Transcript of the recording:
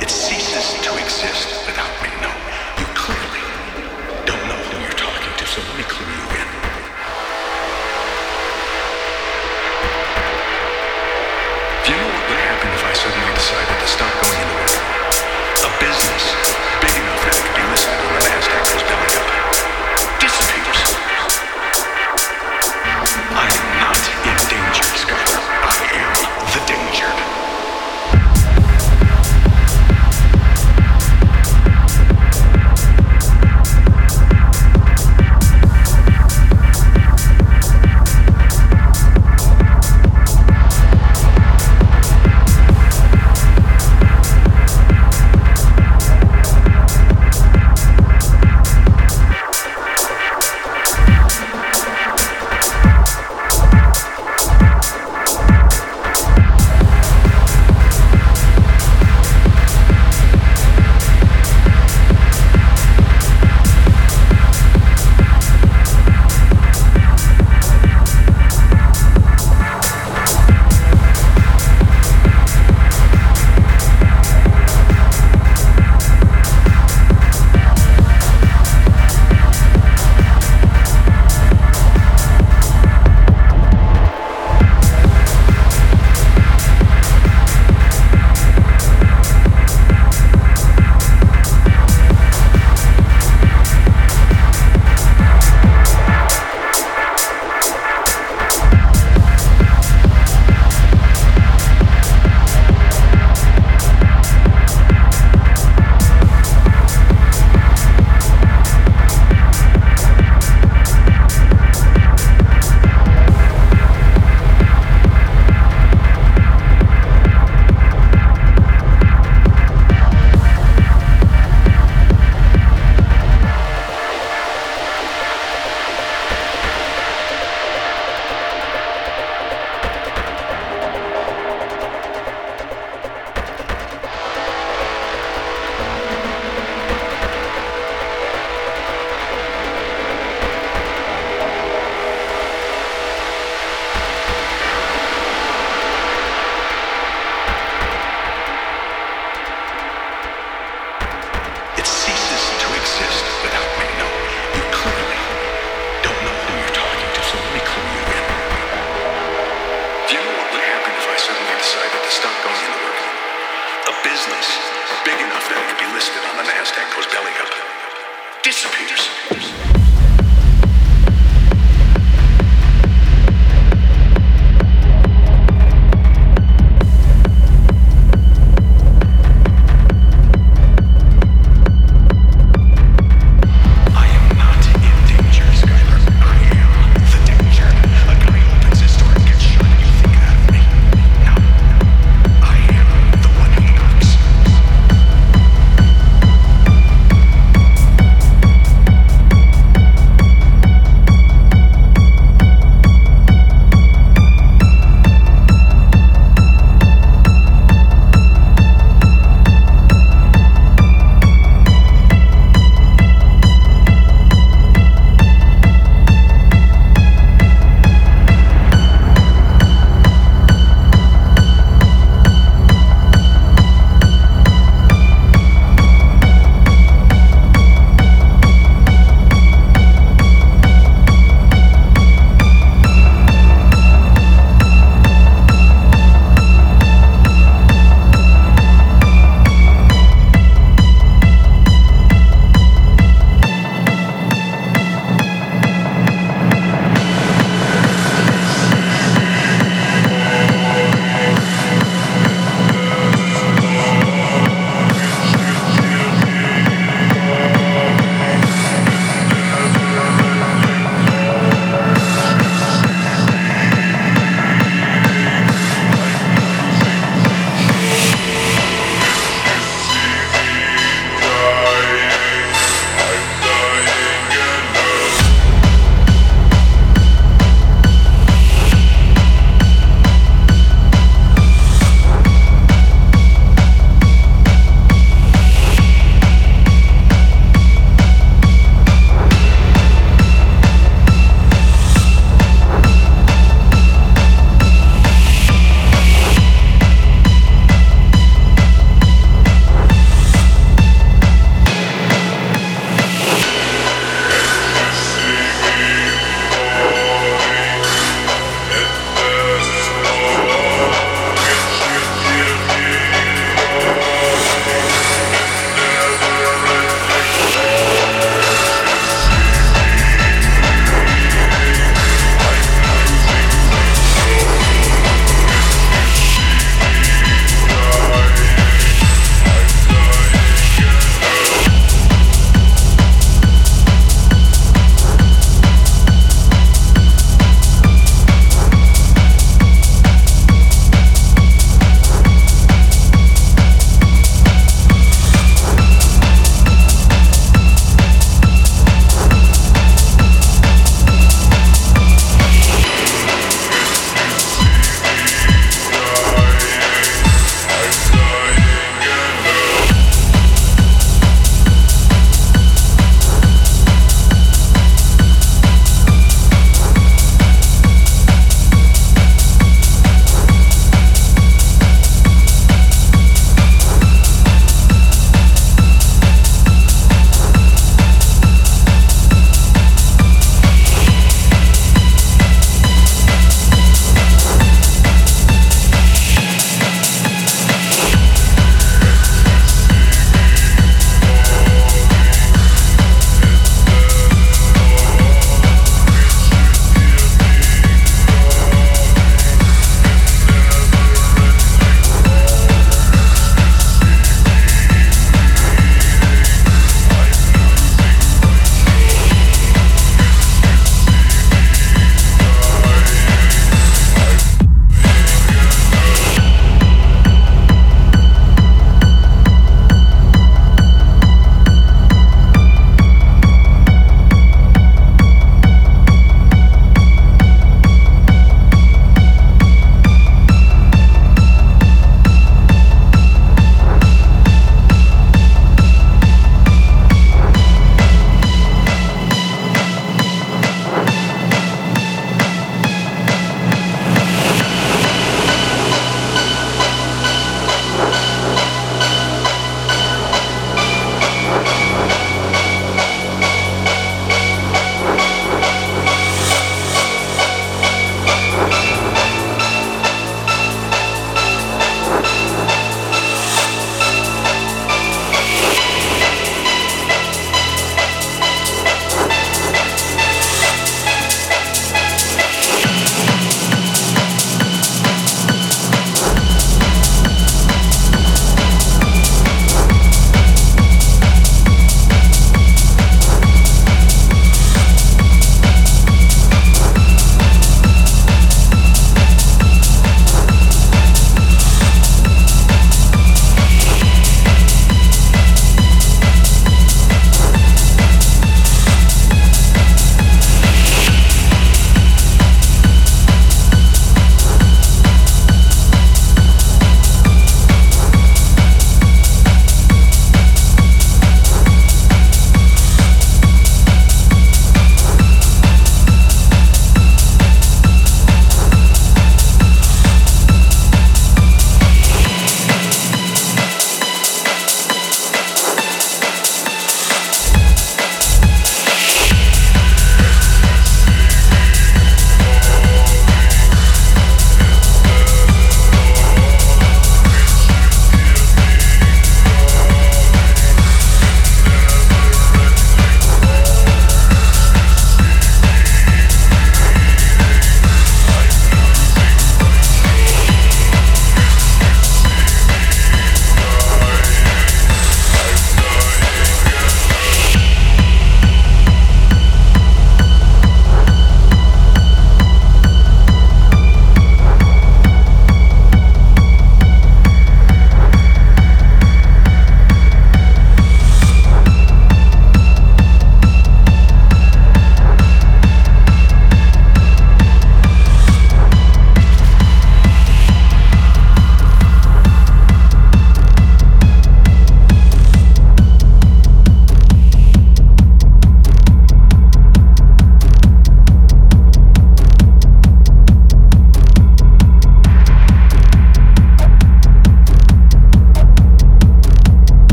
It ceases to exist without me. No, you clearly don't know who you're talking to, so let me clue you in. Do you know what would happen if I suddenly decided to stop going into? A business.